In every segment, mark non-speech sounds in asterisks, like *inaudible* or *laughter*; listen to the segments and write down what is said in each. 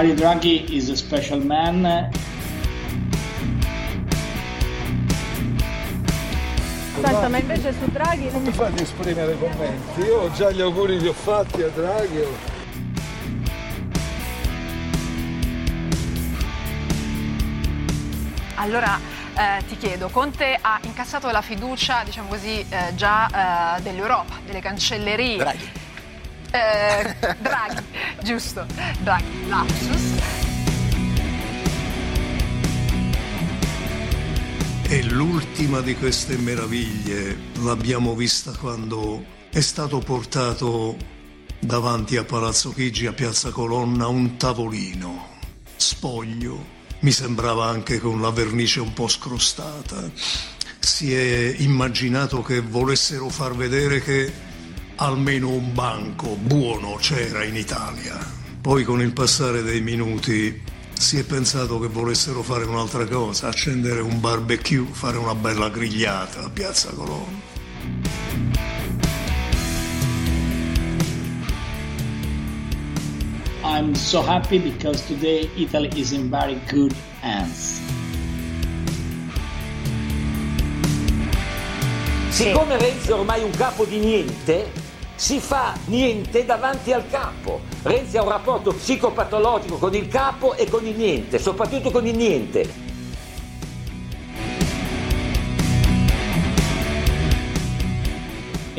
Mario Draghi is a special man. Senta, ma invece su Draghi non mi fate esprimere commenti. Io ho già gli auguri li ho fatti a Draghi. Allora eh, ti chiedo, Conte ha incassato la fiducia, diciamo così, eh, già eh, dell'Europa, delle cancellerie. Draghi. Eh, Draghi, giusto, Draghi, lapsus. E l'ultima di queste meraviglie l'abbiamo vista quando è stato portato davanti a Palazzo Chigi a Piazza Colonna un tavolino spoglio mi sembrava anche con la vernice un po' scrostata. Si è immaginato che volessero far vedere che almeno un banco buono c'era in Italia. Poi con il passare dei minuti si è pensato che volessero fare un'altra cosa, accendere un barbecue, fare una bella grigliata a Piazza Colonna. I'm so happy because today Italy is in very good hands. Siccome Renzi è ormai un capo di niente, si fa niente davanti al capo. Renzi ha un rapporto psicopatologico con il capo e con il niente, soprattutto con il niente.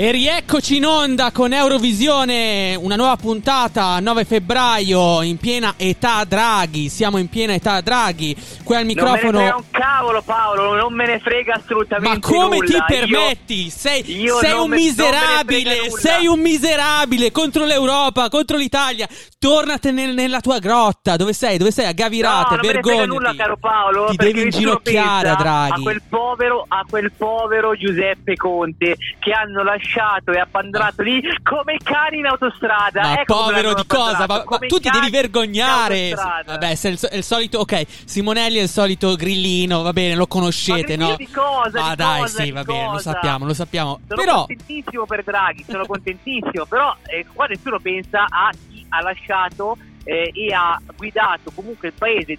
E rieccoci in onda con Eurovisione, una nuova puntata 9 febbraio in piena età Draghi. Siamo in piena età Draghi. Qui al microfono. Non me ne frega un cavolo, Paolo, non me ne frega assolutamente Ma come nulla. ti permetti? Io, sei, io sei un me- miserabile, sei un miserabile contro l'Europa, contro l'Italia. Tornatene nel- nella tua grotta. Dove sei? Dove sei? A Gavirate, no, vergognati. nulla, caro Paolo. Ti devi inginocchiare Draghi. A quel, povero, a quel povero Giuseppe Conte che hanno lasciato e abbandonato lì come cani in autostrada. Ma Ecco povero di cosa? Ma, ma tu ti devi vergognare. Vabbè, se è il, è il solito. Ok, Simonelli è il solito grillino. Va bene, lo conoscete, no? di cosa? Ma di dai, cosa, sì, va bene, lo sappiamo, lo sappiamo. Sono Però. contentissimo per Draghi, sono contentissimo, però eh, qua nessuno pensa a chi ha lasciato eh, e ha guidato comunque il paese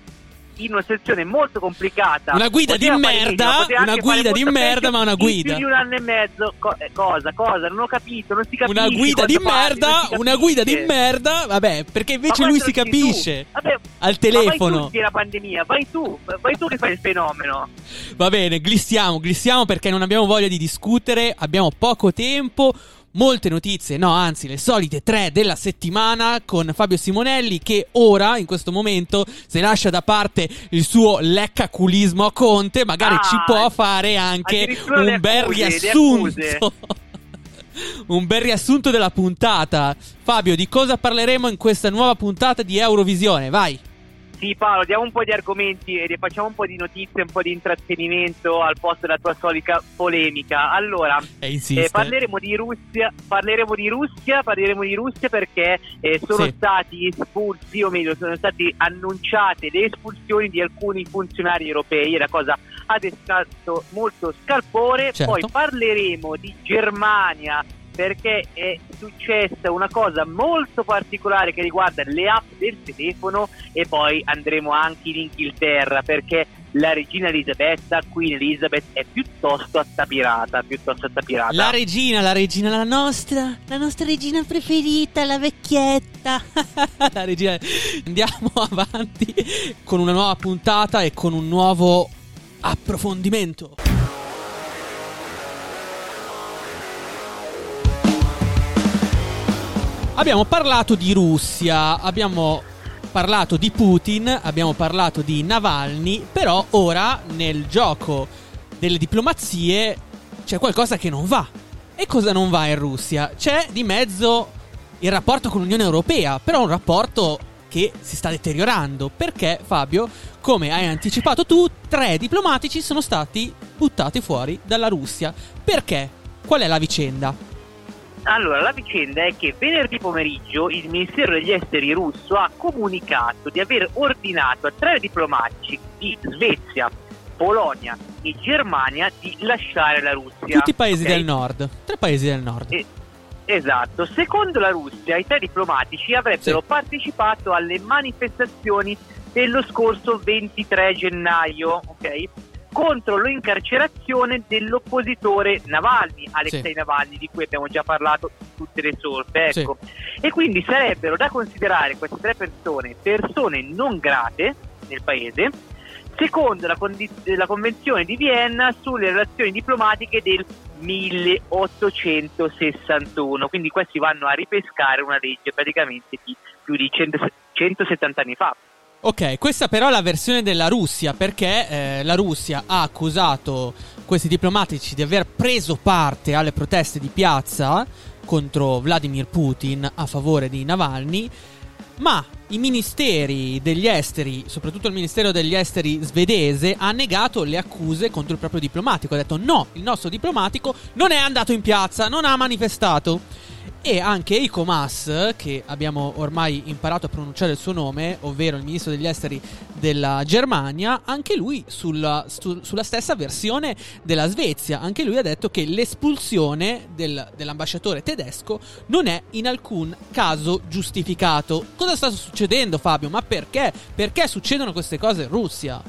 in una situazione molto complicata. Una guida Poteva di merda, meglio, una guida di merda, ma una guida. più di un anno e mezzo. Co- eh, cosa? Cosa? Non ho capito, non si capisce. Una guida di parli, merda, una guida di merda, vabbè, perché invece Ma lui si capisce. Vabbè, al Ma telefono. tu la pandemia, vai tu, vai tu che fai il fenomeno. Va bene, glissiamo, glissiamo perché non abbiamo voglia di discutere, abbiamo poco tempo. Molte notizie, no, anzi, le solite tre della settimana con Fabio Simonelli che ora, in questo momento, se lascia da parte il suo leccaculismo a Conte, magari Ah, ci può fare anche un bel accuse, riassunto. *laughs* un bel riassunto della puntata. Fabio, di cosa parleremo in questa nuova puntata di Eurovisione? Vai. Sì, Paolo, diamo un po' di argomenti e facciamo un po' di notizie, un po' di intrattenimento al posto della tua solita polemica. Allora, E insiste. eh, parleremo di Russia, parleremo di Russia, parleremo di Russia perché eh, sono Sì. stati espulsi, o meglio, sono state annunciate le espulsioni di alcuni funzionari europei, la cosa ha destato molto scalpore. Certo. Poi parleremo di Germania perché è successa una cosa molto particolare che riguarda le app del telefono e poi andremo anche in Inghilterra perché la regina Elisabetta, Queen Elizabeth, è piuttosto attapirata, piuttosto attapirata. La regina, la regina, la nostra, la nostra regina preferita, la vecchietta. *laughs* la regina. Andiamo *laughs* avanti con una nuova puntata e con un nuovo approfondimento. Abbiamo parlato di Russia, abbiamo parlato di Putin, abbiamo parlato di Navalny, però ora nel gioco delle diplomazie c'è qualcosa che non va. E cosa non va in Russia? C'è di mezzo il rapporto con l'Unione Europea, però un rapporto che si sta deteriorando. Perché, Fabio, come hai anticipato tu, tre diplomatici sono stati buttati fuori dalla Russia. Perché? Qual è la vicenda? Allora, la vicenda è che venerdì pomeriggio il Ministero degli Esteri russo ha comunicato di aver ordinato a tre diplomatici di Svezia, Polonia e Germania di lasciare la Russia. Tutti i paesi ok? del nord. Tre paesi del nord. E- Esatto, secondo la Russia i tre diplomatici avrebbero Sì. partecipato alle manifestazioni dello scorso 23 gennaio, ok? Contro l'incarcerazione dell'oppositore Navalny, Alexei Sì. Navalny, di cui abbiamo già parlato in tutte le sorte, Sì. ecco. E quindi sarebbero da considerare queste tre persone persone non grate nel paese, secondo la, condi- la Convenzione di Vienna sulle relazioni diplomatiche del 1861. Quindi questi vanno a ripescare una legge praticamente di più di 100 170 anni fa. Ok, questa però è la versione della Russia, perché eh, la Russia ha accusato questi diplomatici di aver preso parte alle proteste di piazza contro Vladimir Putin a favore di Navalny, ma i ministeri degli esteri, soprattutto il ministero degli esteri svedese, ha negato le accuse contro il proprio diplomatico. Ha detto no, il nostro diplomatico non è andato in piazza, non ha manifestato. E anche Eiko Maas, che abbiamo ormai imparato a pronunciare il suo nome, ovvero il ministro degli esteri della Germania, anche lui sulla, su- sulla stessa versione della Svezia. Anche lui ha detto che l'espulsione del- dell'ambasciatore tedesco non è in alcun caso giustificato. Cosa sta succedendo, Fabio? Ma perché? Perché succedono queste cose in Russia?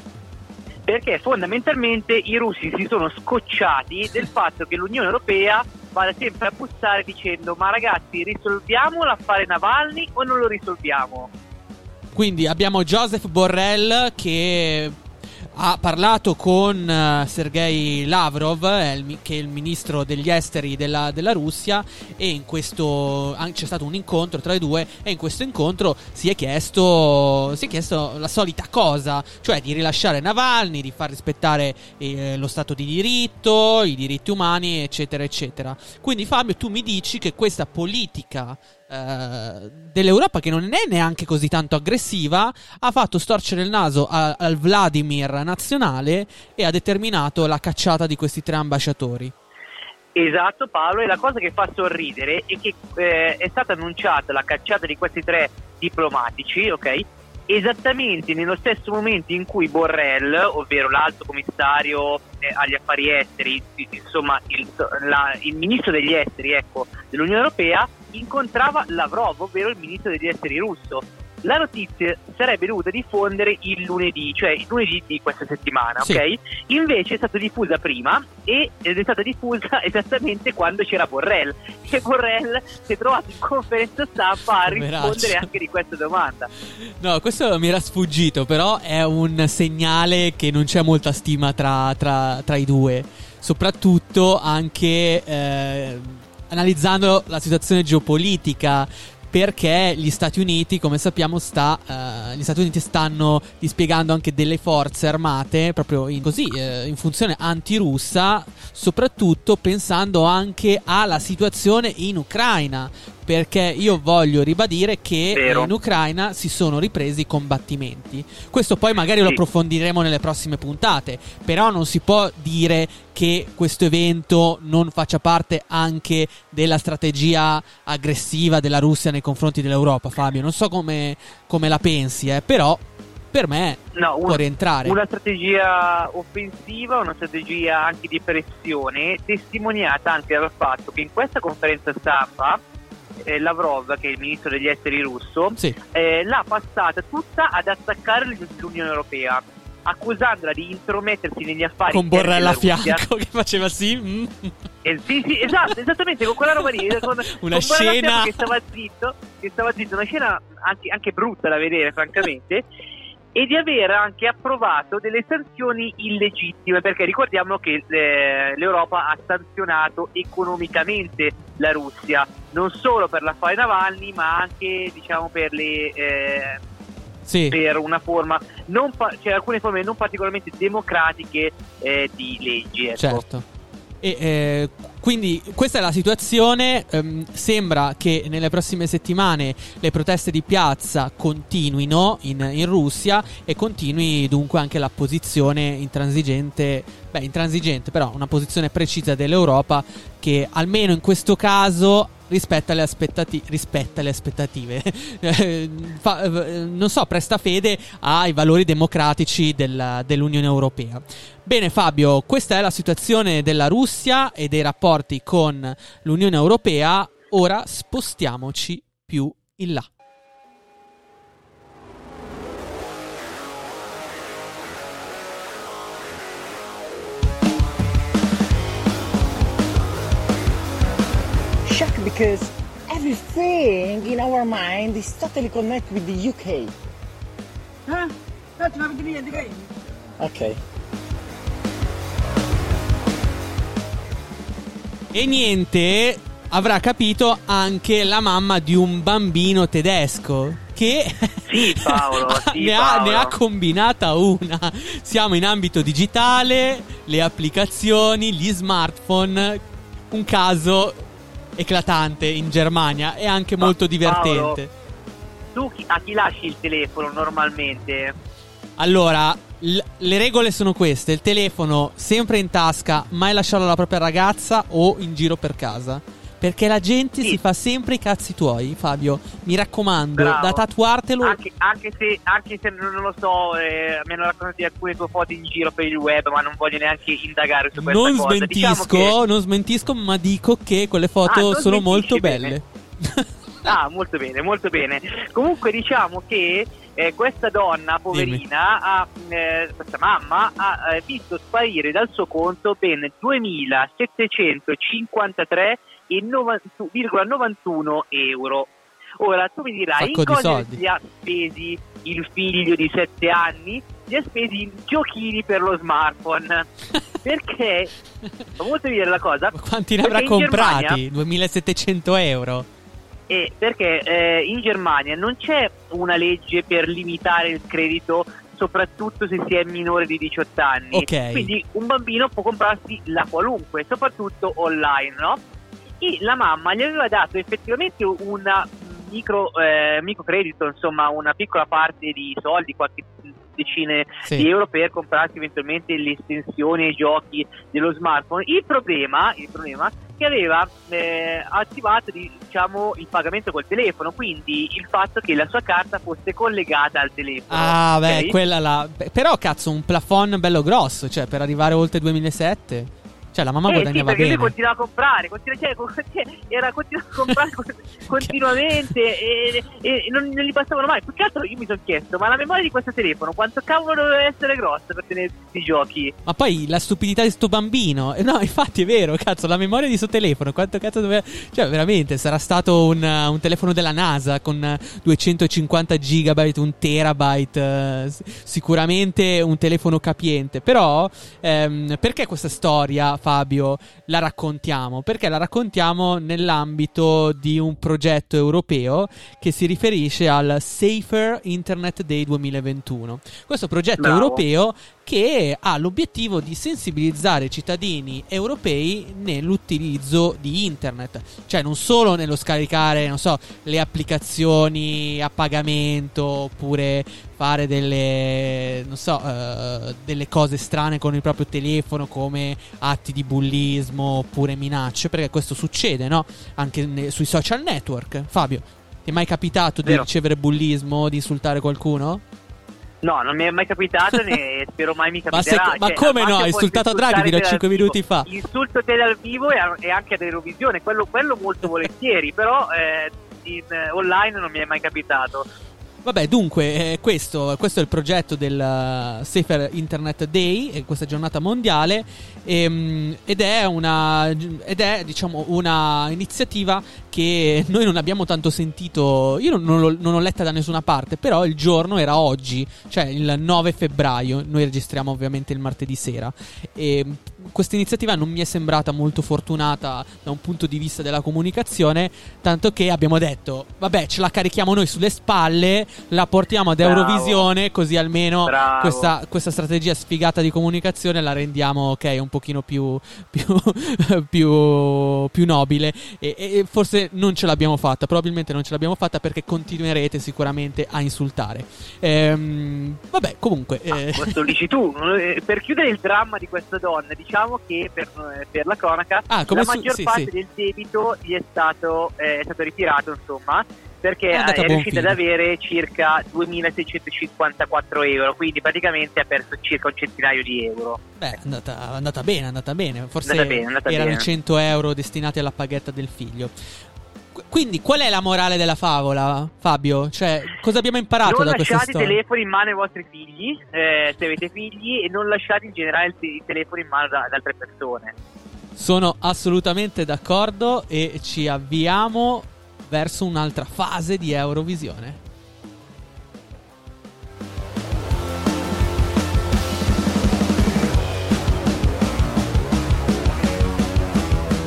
Perché fondamentalmente i russi si sono scocciati del fatto che l'Unione Europea vada sempre a bussare dicendo ma ragazzi risolviamo l'affare Navalny o non lo risolviamo? Quindi abbiamo Joseph Borrell che ha parlato con eh, Sergei Lavrov, è il che è il ministro degli esteri della, della Russia, e in questo c'è stato un incontro tra i due. E in questo incontro si è chiesto, si è chiesto la solita cosa, cioè di rilasciare Navalny, di far rispettare eh, lo Stato di diritto, i diritti umani, eccetera, eccetera. Quindi, Fabio, tu mi dici che questa politica eh, dell'Europa, che non è neanche così tanto aggressiva, ha fatto storcere il naso a- al Vladimir nazionale e ha determinato la cacciata di questi tre ambasciatori. Esatto Paolo e la cosa che fa sorridere è che eh, è stata annunciata la cacciata di questi tre diplomatici, ok? Esattamente nello stesso momento in cui Borrell, ovvero l'alto commissario eh, agli affari esteri, insomma il, la- il ministro degli esteri ecco, dell'Unione Europea, incontrava Lavrov, ovvero il ministro degli esteri russo. La notizia sarebbe dovuta diffondere il lunedì, cioè il lunedì di questa settimana, Sì. ok? Invece è stata diffusa prima e- ed è stata diffusa *laughs* esattamente quando c'era Borrell. E Borrell si è trovato in conferenza stampa a rispondere anche di questa domanda. No, questo mi era sfuggito, però è un segnale che non c'è molta stima tra, tra- tra i due. Soprattutto anche eh, analizzando la situazione geopolitica. Perché gli Stati Uniti, come sappiamo, sta, eh, gli Stati Uniti stanno dispiegando anche delle forze armate proprio in, così, eh, in funzione antirussa, soprattutto pensando anche alla situazione in Ucraina. Perché io voglio ribadire che Vero. in Ucraina si sono ripresi i combattimenti. Questo poi magari lo Sì. approfondiremo nelle prossime puntate. Però non si può dire che questo evento non faccia parte anche della strategia aggressiva della Russia nei confronti dell'Europa, Fabio. Non so come, come la pensi, eh, però per me No, può un- rientrare. una strategia offensiva, una strategia anche di pressione, testimoniata anche dal fatto che in questa conferenza stampa eh, Lavrov, che è il ministro degli esteri russo, Sì. eh, l'ha passata tutta ad attaccare l'Unione Europea, accusandola di intromettersi negli affari Con interni Borrell a fianco *laughs* che faceva sì. mm. Eh, sì, sì, esatto, esattamente con quella roba lì. Con, *laughs* Una con scena- che stava zitto, che stava zitto, una scena anche, anche brutta da vedere, francamente. E di aver anche approvato delle sanzioni illegittime, perché ricordiamo che eh, l'Europa ha sanzionato economicamente la Russia, non solo per l'affare Navalny, ma anche diciamo per le eh, Sì. per una forma non pa- cioè alcune forme non particolarmente democratiche eh, di leggi. Ecco. Certo. E, eh, quindi questa è la situazione. ehm, sembra che nelle prossime settimane le proteste di piazza continuino in, in Russia e continui dunque anche la posizione intransigente, beh, intransigente, però una posizione precisa dell'Europa che almeno in questo caso rispetta le, aspettati- rispetta le aspettative. *laughs* Fa- non so, presta fede ai valori democratici della- dell'Unione Europea. Bene Fabio, questa è la situazione della Russia e dei rapporti con l'Unione Europea. ora spostiamoci più in là. Shock because everything in our mind is totally connected with the UK. Ah, no, ti va via di qui. Ok. E niente, avrà capito anche la mamma di un bambino tedesco che Sì, Paolo, *laughs* sì, ne, ha, ne ha combinata una. Siamo in ambito digitale, le applicazioni, gli smartphone, un caso eclatante in Germania e anche Ma, molto divertente. Tu chi- a chi lasci il telefono normalmente? Allora, le regole sono queste: il telefono sempre in tasca, mai lasciarlo alla propria ragazza o in giro per casa. Perché la gente Sì. si fa sempre i cazzi tuoi, Fabio. Mi raccomando, Bravo. da tatuartelo. Anche, anche se, anche se non lo so, eh, mi hanno raccontato di alcune tue foto in giro per il web, ma non voglio neanche indagare su questa Non cosa. smentisco, Diciamo che- non smentisco, ma dico che quelle Ah, foto non sono molto bene. belle. *laughs* Ah, molto bene, molto bene. Comunque diciamo che eh, questa donna poverina, ha, eh, questa mamma, ha eh, visto sparire dal suo conto ben 2.753,91 euro. Ora tu mi dirai Sacco in di cosa soldi. li ha spesi il figlio di 7 anni? Li ha spesi in giochini per lo smartphone. *laughs* Perché molto ridere la cosa. Ma Quanti ne avrà comprati? Germania- 2700 euro. eh, perché eh, in Germania non c'è una legge per limitare il credito, soprattutto se si è minore di 18 anni. Ok. Quindi un bambino può comprarsi la qualunque, soprattutto online, no? E la mamma gli aveva dato effettivamente una micro, eh, microcredito, insomma, una piccola parte di soldi, qualche decine Sì. di euro per comprarsi eventualmente le estensioni e i giochi dello smartphone. Il problema, il problema è che aveva eh, attivato diciamo, il pagamento col telefono, quindi il fatto che la sua carta fosse collegata al telefono. Ah, beh, ok? quella là. Però, cazzo, un plafond bello grosso, cioè, per arrivare oltre 2007. Cioè, la mamma Eh sì, guadagnava perché lui bene. continuava a comprare, continua- cioè, cioè, era continuava a comprare *laughs* con- continuamente e, e non, non gli passavano mai. Più che altro io mi sono chiesto, ma la memoria di questo telefono quanto cavolo deve essere grossa per tenere tutti i giochi? Ma poi la stupidità di sto bambino. Eh, No, infatti è vero, cazzo, la memoria di sto telefono. Quanto cazzo doveva. Cioè, veramente, sarà stato un, un telefono della NASA con uh, 250 gigabyte, un terabyte. s- sicuramente un telefono capiente. Però, ehm, perché questa storia, Fabio, la raccontiamo? Perché la raccontiamo nell'ambito di un progetto europeo che si riferisce al Safer Internet Day 2021. Questo progetto Bravo. europeo che ha l'obiettivo di sensibilizzare i cittadini europei nell'utilizzo di internet, cioè non solo nello scaricare, non so, le applicazioni a pagamento oppure fare delle non so, eh, delle cose strane con il proprio telefono come atti di bullismo oppure minacce, perché questo succede, no? Anche ne- sui social network. Fabio, ti è mai capitato di Vero. ricevere bullismo, di insultare qualcuno? No, non mi è mai capitato *laughs* né spero mai mi Ma se- capiterà. ma Cioè, come no? Hai insultato Draghi fino a insultare cinque dal minuti vivo. fa. Insulto te dal vivo e, e anche ad Eurovisione, quello, quello molto *laughs* volentieri, però eh, in, eh, online non mi è mai capitato. Vabbè, dunque, eh, questo, questo è il progetto del uh, Safer Internet Day, eh, questa giornata mondiale, ehm, ed è una, ed è, diciamo, una iniziativa che noi non abbiamo tanto sentito, io non, non non l'ho letta da nessuna parte, però il giorno era oggi, cioè il 9 febbraio, noi registriamo ovviamente il martedì sera, e questa iniziativa non mi è sembrata molto fortunata da un punto di vista della comunicazione, tanto che abbiamo detto, vabbè, ce la carichiamo noi sulle spalle, la portiamo ad Bravo. Eurovisione, così almeno questa, questa strategia sfigata di comunicazione la rendiamo, ok, un pochino più, *laughs* più, più, più nobile. E, e forse non ce l'abbiamo fatta, probabilmente non ce l'abbiamo fatta perché continuerete sicuramente a insultare. Ehm, vabbè, comunque... eh, Questo dici tu. Eh, Per chiudere il dramma di questa donna, diciamo che per, eh, per la cronaca Ah, la su- maggior sì, parte sì. del debito gli è stato, eh, è stato ritirato, insomma, perché È è, a è riuscita ad avere circa 2.654 euro, quindi praticamente ha perso circa un centinaio di euro. Beh, è andata, andata bene, è andata bene. Forse Andata bene, andata erano bene. 100 euro destinati alla paghetta del figlio. Qu- Quindi, qual è la morale della favola, Fabio? Cioè, cosa abbiamo imparato non da questa lasciate i storia? telefoni in mano ai vostri figli, eh, se avete figli, e non lasciate in generale il, te- il telefono in mano ad altre persone. Sono assolutamente d'accordo e ci avviamo verso un'altra fase di Eurovisione.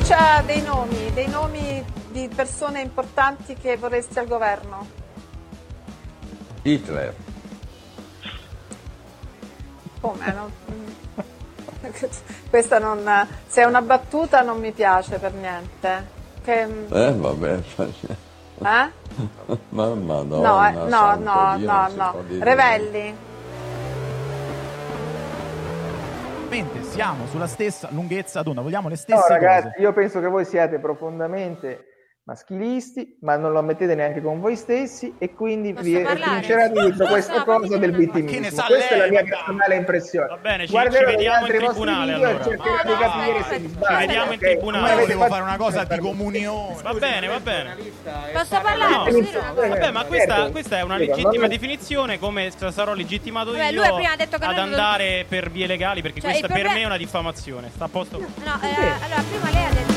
C'ha dei nomi, dei nomi di persone importanti che vorresti al governo? Hitler. Come? Non- *laughs* Questa non. Se è una battuta non mi piace per niente. Che, Eh, vabbè. *laughs* eh? Ma madonna. No, eh, no, santo no, no, no. dire. Revelli. Siamo sulla stessa lunghezza d'onda, vogliamo le stesse No, cose. ragazzi, io penso che voi siate profondamente maschilisti, ma non lo ammettete neanche con voi stessi e quindi vi parlare? trincerate dietro Posso- questa posso cosa del vittimismo. Questa è la lei, mia personale impressione. Va bene, ci- Guarderò ci vediamo in tribunale, allora. cercherò No, di no, capire aspetta, se mi aspetta. sbaglio. Ci vediamo in tribunale. Volevo fatto fare una cosa di comunione. Va bene, va bene. Posso parlare? No. Posso? Vabbè, ma questa, questa è una legittima definizione, come sarò legittimato Vabbè, io lui prima ha detto che ad noi andare per vie legali, perché Cioè, questa per me è una diffamazione. Sta a posto. No, eh, allora prima lei ha detto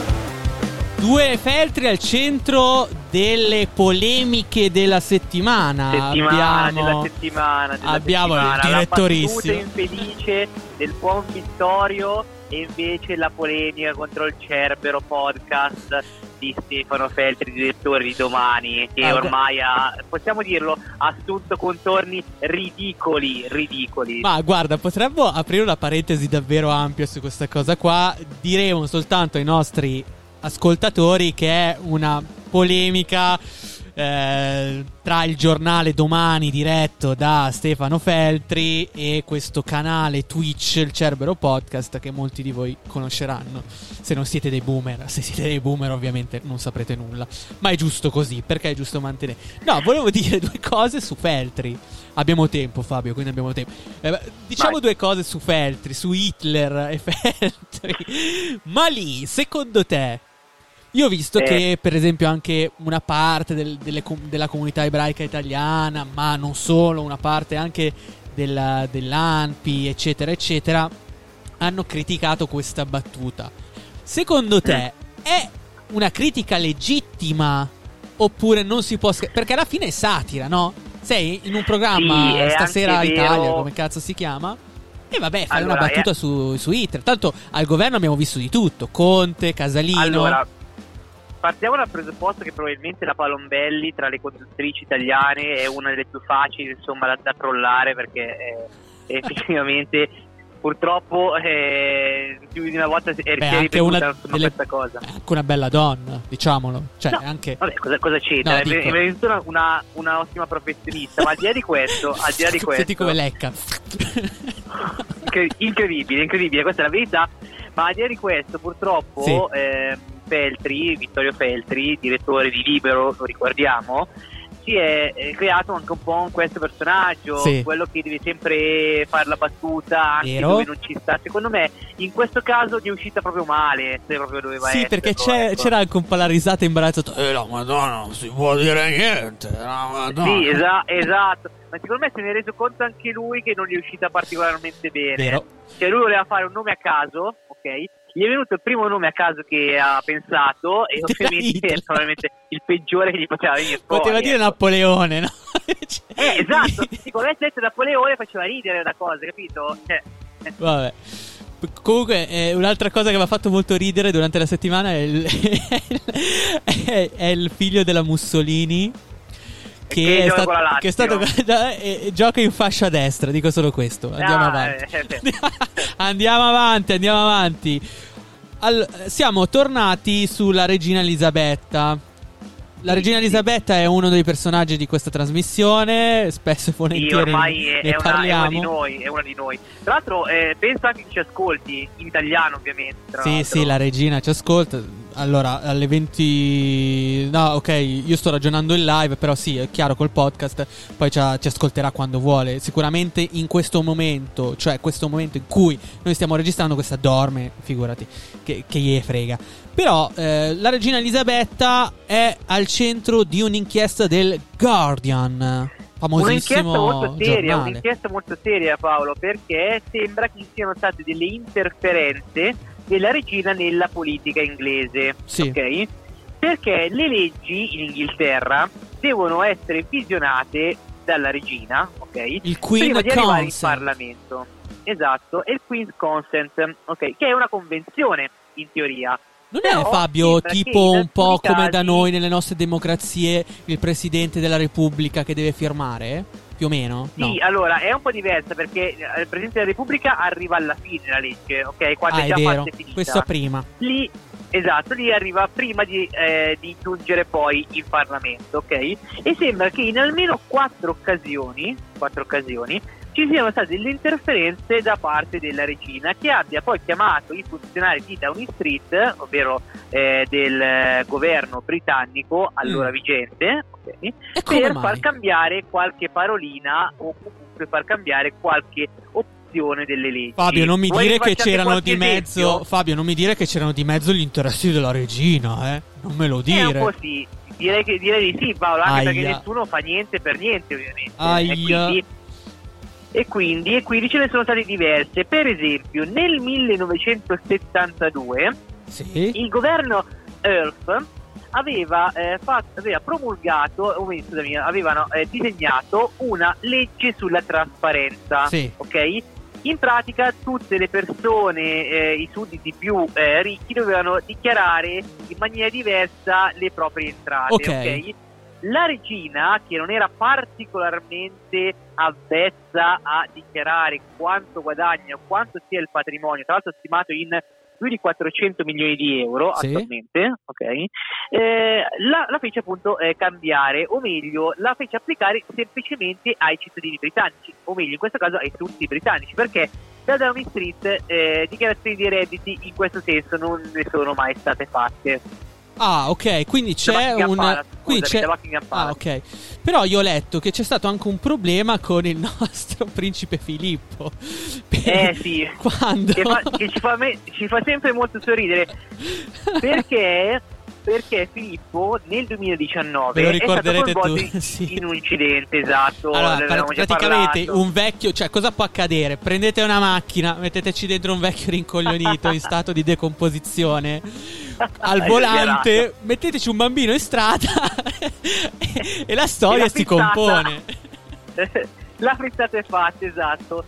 Due feltri al centro delle polemiche della settimana. Settimana abbiamo della settimana. Della abbiamo il settimana. direttorissimo. La infelice del buon Vittorio e invece la polemica contro il Cerbero podcast di Stefano Feltri, direttore di domani, che Ah, ormai ha, possiamo dirlo, ha assunto contorni ridicoli, ridicoli. Ma guarda, potremmo aprire una parentesi davvero ampia su questa cosa qua. Diremo soltanto ai nostri ascoltatori che è una polemica eh, tra il giornale domani diretto da Stefano Feltri e questo canale Twitch, il Cerbero Podcast, che molti di voi conosceranno. Se non siete dei boomer, se siete dei boomer ovviamente non saprete nulla. Ma è giusto così, perché è giusto mantenere. No, volevo dire due cose su Feltri. Abbiamo tempo, Fabio, quindi abbiamo tempo. Eh, diciamo Vai. due cose su Feltri, su Hitler e *laughs* Feltri. Ma lì, secondo te, io ho visto Eh. che, per esempio, anche una parte del- delle della comunità ebraica italiana, ma non solo, una parte anche della- dell'ANPI, eccetera, eccetera, hanno criticato questa battuta. Secondo te è una critica legittima oppure non si può... scher- Perché alla fine è satira, no? Sei in un programma Sì, stasera vero- Italia, come cazzo si chiama? E vabbè, fai Allora, una battuta è- su, su Hitler. Tanto al governo abbiamo visto di tutto: Conte, Casalino. Allora, partiamo dal presupposto che probabilmente la Palombelli tra le conduttrici italiane è una delle più facili insomma, da, da trollare perché eh, *laughs* effettivamente purtroppo eh, più di una volta si è, Beh, anche una insomma, delle- questa cosa. anche una bella donna, diciamolo. Cioè, No, anche. Vabbè, cosa, cosa c'entra? No, è veramente una, una, ottima professionista, ma al di là di questo, *laughs* al di là di questo Senti come lecca. Incre- incredibile, incredibile, questa è la verità. Ma al di là di questo, purtroppo, Sì. ehm, Feltri, Vittorio Feltri, direttore di Libero, lo ricordiamo, si è eh, creato anche un po' questo personaggio, Sì. quello che deve sempre fare la battuta anche Vero. dove non ci sta. Secondo me, in questo caso gli è uscita proprio male, se proprio doveva Sì, essere. perché c'è- ecco. c'era anche un po' la risata imbarazzata. Eh, la madonna, non si può dire niente. La madonna. Sì, esa- esatto. Ma secondo me se ne è reso conto anche lui che non gli è uscita particolarmente bene. Vero. Cioè lui voleva fare un nome a caso, ok? Gli è venuto il primo nome a caso che ha pensato e ovviamente è *laughs* probabilmente il peggiore che gli poteva venire fuori. Poteva dire Napoleone, no? Eh, *laughs* esatto. *laughs* Sì, come avesse detto Napoleone faceva ridere la cosa, capito? Cioè, eh, Vabbè. Comunque, eh, un'altra cosa che mi ha fatto molto ridere durante la settimana è il, è il figlio della Mussolini. Che, Che è, Lazio. che è stato e- *laughs* e gioca in fascia destra. Dico solo questo. Andiamo ah, avanti. eh, eh, *laughs* Andiamo avanti, andiamo avanti. All- siamo tornati sulla regina Elisabetta. La regina Elisabetta è uno dei personaggi di questa trasmissione. Spesso e Sì, volentieri ormai è, ne è una, è una di noi, è una di noi. Tra l'altro, eh, penso anche che ci ascolti in italiano, ovviamente. Sì, l'altro. sì, la regina ci ascolta. Allora, alle 20... No, ok, io sto ragionando in live, però sì, è chiaro col podcast, poi ci, ascolterà quando vuole. Sicuramente in questo momento, cioè questo momento in cui noi stiamo registrando, questa dorme, figurati, che, che gli frega. Però eh, la regina Elisabetta è al centro di un'inchiesta del Guardian, famosissimo Un'inchiesta molto seria, giornale. un'inchiesta molto seria Paolo, perché sembra che ci siano state delle interferenze della regina nella politica inglese. Sì. ok? Perché le leggi in Inghilterra devono essere visionate dalla regina, ok? Il Queen prima di arrivare in Consent. Parlamento. Esatto, e il Queen's Consent, ok? Che è una convenzione in teoria. Non Però è Fabio tipo in un po' come da noi nelle nostre democrazie il presidente della Repubblica che deve firmare? Più o meno? Sì, allora è un po' diversa perché eh, il Presidente della Repubblica arriva alla fine la legge, ok? Quando Ah, è è già vero. parte finita. Questo prima. Lì, esatto, lì arriva prima di, eh, di giungere poi in Parlamento, ok? E sembra che in almeno quattro occasioni, quattro occasioni ci siano state delle interferenze da parte della regina che abbia poi chiamato i funzionari di Downing Street, ovvero eh, del eh, governo britannico allora Mm. vigente, come per mai? far cambiare qualche parolina o comunque far cambiare qualche opzione delle leggi. Fabio, non dire di mezzo. esempio? Fabio, non mi dire che c'erano di mezzo gli interessi della regina, eh? Non me lo Eh, un po' dire. sì. Direi, che, direi di sì, Paolo, anche perché Aia. nessuno fa niente per niente, ovviamente. Aia. E quindi, e quindi, e quindi ce ne sono state diverse. Per esempio, nel 1972 Sì. il governo Earth aveva, eh, fatto- aveva promulgato, o meglio, scusami, avevano eh, disegnato una legge sulla trasparenza. Sì. Ok? In pratica tutte le persone, eh, i sudditi più eh, ricchi, dovevano dichiarare in maniera diversa le proprie entrate. Ok. ok? La regina, che non era particolarmente avvezza a dichiarare quanto guadagna, quanto sia il patrimonio, tra l'altro stimato in più di 400 milioni di euro Sì. attualmente, ok? Eh, la, la fece appunto eh, cambiare, o meglio, la fece applicare semplicemente ai cittadini britannici, o meglio, in questo caso ai tutti britannici, perché da Downing Street eh, dichiarazioni di redditi in questo senso non ne sono mai state fatte. Ah, ok, quindi c'è un. Palace, quindi c'è... Ah, ok. Però io ho letto che c'è stato anche un problema con il *laughs* nostro principe Filippo. Eh sì, Quando? che, fa- che ci, fa me- ci fa sempre molto sorridere perché, perché Filippo nel 2019 Ve lo è stato ricorderete tu, in, *laughs* sì. in un incidente, esatto. Allora, praticamente parlato. un vecchio, cioè cosa può accadere? Prendete una macchina, metteteci dentro un vecchio rincoglionito in *laughs* stato di decomposizione al volante, metteteci un bambino in strada *laughs* e la storia E la si compone. *laughs* La frittata è fatta, esatto.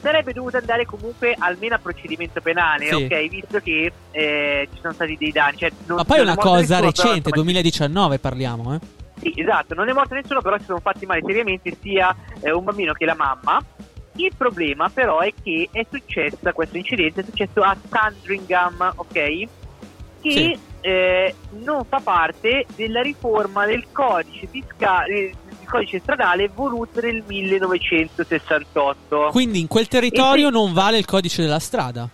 Sarebbe dovuto andare comunque almeno a procedimento penale, Sì. ok? Visto che eh, ci sono stati dei danni. Cioè, non- Ma poi è una cosa nessuno, però, recente, insomma, 2019 parliamo, eh. Sì, esatto, non è morto nessuno, però si sono fatti male seriamente sia eh, un bambino che la mamma. Il problema però è che è successa questo incidente, è successo a Sandringham, ok? Che Sì. eh, non fa parte della riforma del codice fiscale del codice stradale voluto nel 1968. Quindi in quel territorio se- non vale il codice della strada.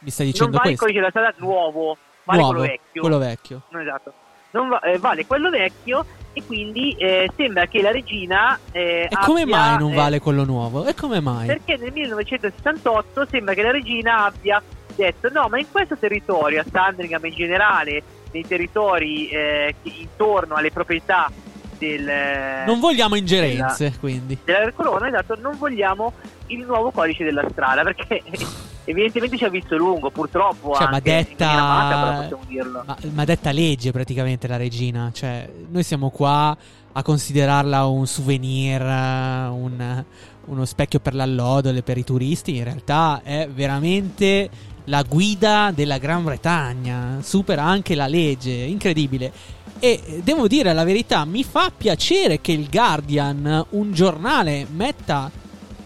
Mi stai non dicendo vale il questo? codice della strada nuovo, vale Nuovo, quello vecchio. quello vecchio. No, esatto. Non va- eh, vale quello vecchio e quindi eh, sembra che la regina eh, E come abbia, mai non eh, vale quello nuovo? E come mai? Perché nel 1968 sembra che la regina abbia detto no, ma in questo territorio, a Sandringham in generale, nei territori eh, intorno alle proprietà del, eh, Non vogliamo ingerenze, quindi. della corona, esatto, non vogliamo il nuovo codice della strada perché *laughs* evidentemente ci ha visto lungo, purtroppo Cioè, ma detta, possiamo dirlo. ma, ma detta legge praticamente la regina. Cioè, noi siamo qua a considerarla un souvenir, un- uno specchio per l'allodole, per i turisti. In realtà è veramente la guida della Gran Bretagna. Supera anche la legge, incredibile. E eh, devo dire la verità, mi fa piacere che il Guardian, un giornale, metta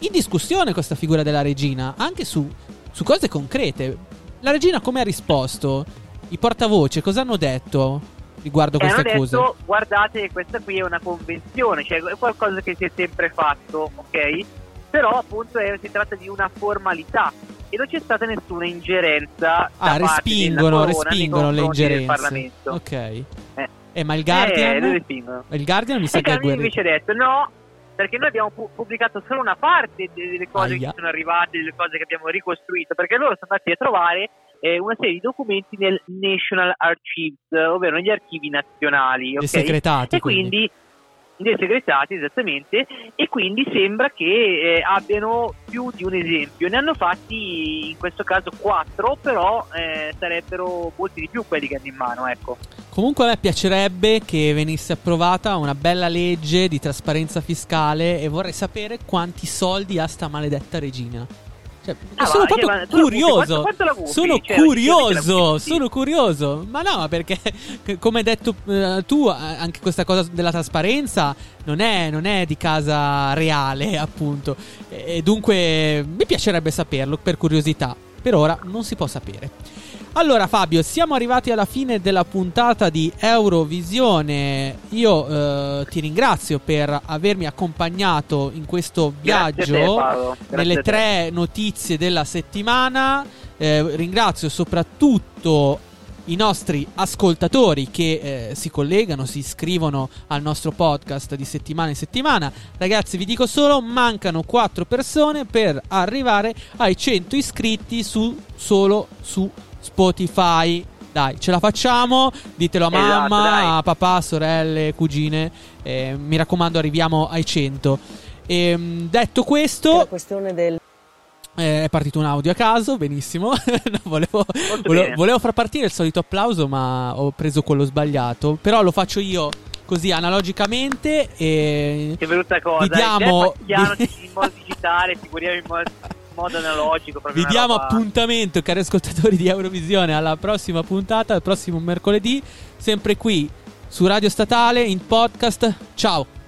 in discussione questa figura della regina, anche su, su cose concrete. La regina come ha risposto? I portavoce cosa hanno detto riguardo E hanno queste accuse? detto guardate che questa qui è una convenzione, cioè è qualcosa che si è sempre fatto, ok? Però appunto è- si tratta di una formalità e non c'è stata nessuna ingerenza Ah, respingono, respingono le confronti del ingerenze. Parlamento. Ok. Eh. Eh, ma il Eh, Guardian? respingono. il Guardian mi sa E che Guardian invece ha detto no, perché noi abbiamo pu- pubblicato solo una parte de- delle cose Aia. che sono arrivate, delle cose che abbiamo ricostruito, perché loro sono andati a trovare eh, una serie di documenti nel National Archives, ovvero negli archivi nazionali. ok? segretati, E quindi dei segretati esattamente e quindi sembra che eh, abbiano più di un esempio ne hanno fatti in questo caso quattro però eh, sarebbero molti di più quelli che hanno in mano ecco Comunque a me piacerebbe che venisse approvata una bella legge di trasparenza fiscale e vorrei sapere quanti soldi ha sta maledetta regina. Cioè, Ah, sono proprio cioè, curioso. gufi, quanto- quanto sono Cioè, curioso. Sono curioso. Ma no, perché *laughs* come hai detto eh, tu, anche questa cosa della trasparenza non è, non è di casa reale, *laughs* appunto. E dunque mi piacerebbe saperlo per curiosità. Per ora non si può sapere. Allora Fabio, siamo arrivati alla fine della puntata di Eurovisione. Io eh, ti ringrazio per avermi accompagnato in questo te, viaggio. Grazie nelle te. tre notizie della settimana. Eh, ringrazio soprattutto i nostri ascoltatori che eh, si collegano, si iscrivono al nostro podcast di settimana in settimana. Ragazzi, vi dico solo, mancano quattro persone per arrivare ai 100 iscritti su, solo su Spotify. Dai, ce la facciamo. Ditelo a Esatto, mamma, dai. a papà, sorelle, cugine. Eh, mi raccomando, arriviamo ai 100. Ehm, detto questo, La questione del eh, è partito un audio a caso, benissimo. *laughs* No, volevo, volevo- volevo far partire il solito applauso, ma ho preso quello sbagliato. Però lo faccio io così analogicamente. E che brutta cosa Vi diamo- Te Pacchiano *laughs* in modo digitale figuriamo in modo, modo analogico vi diamo roba- appuntamento, cari ascoltatori di Eurovisione, alla prossima puntata, al prossimo mercoledì, sempre qui su Radio Statale in podcast. Ciao.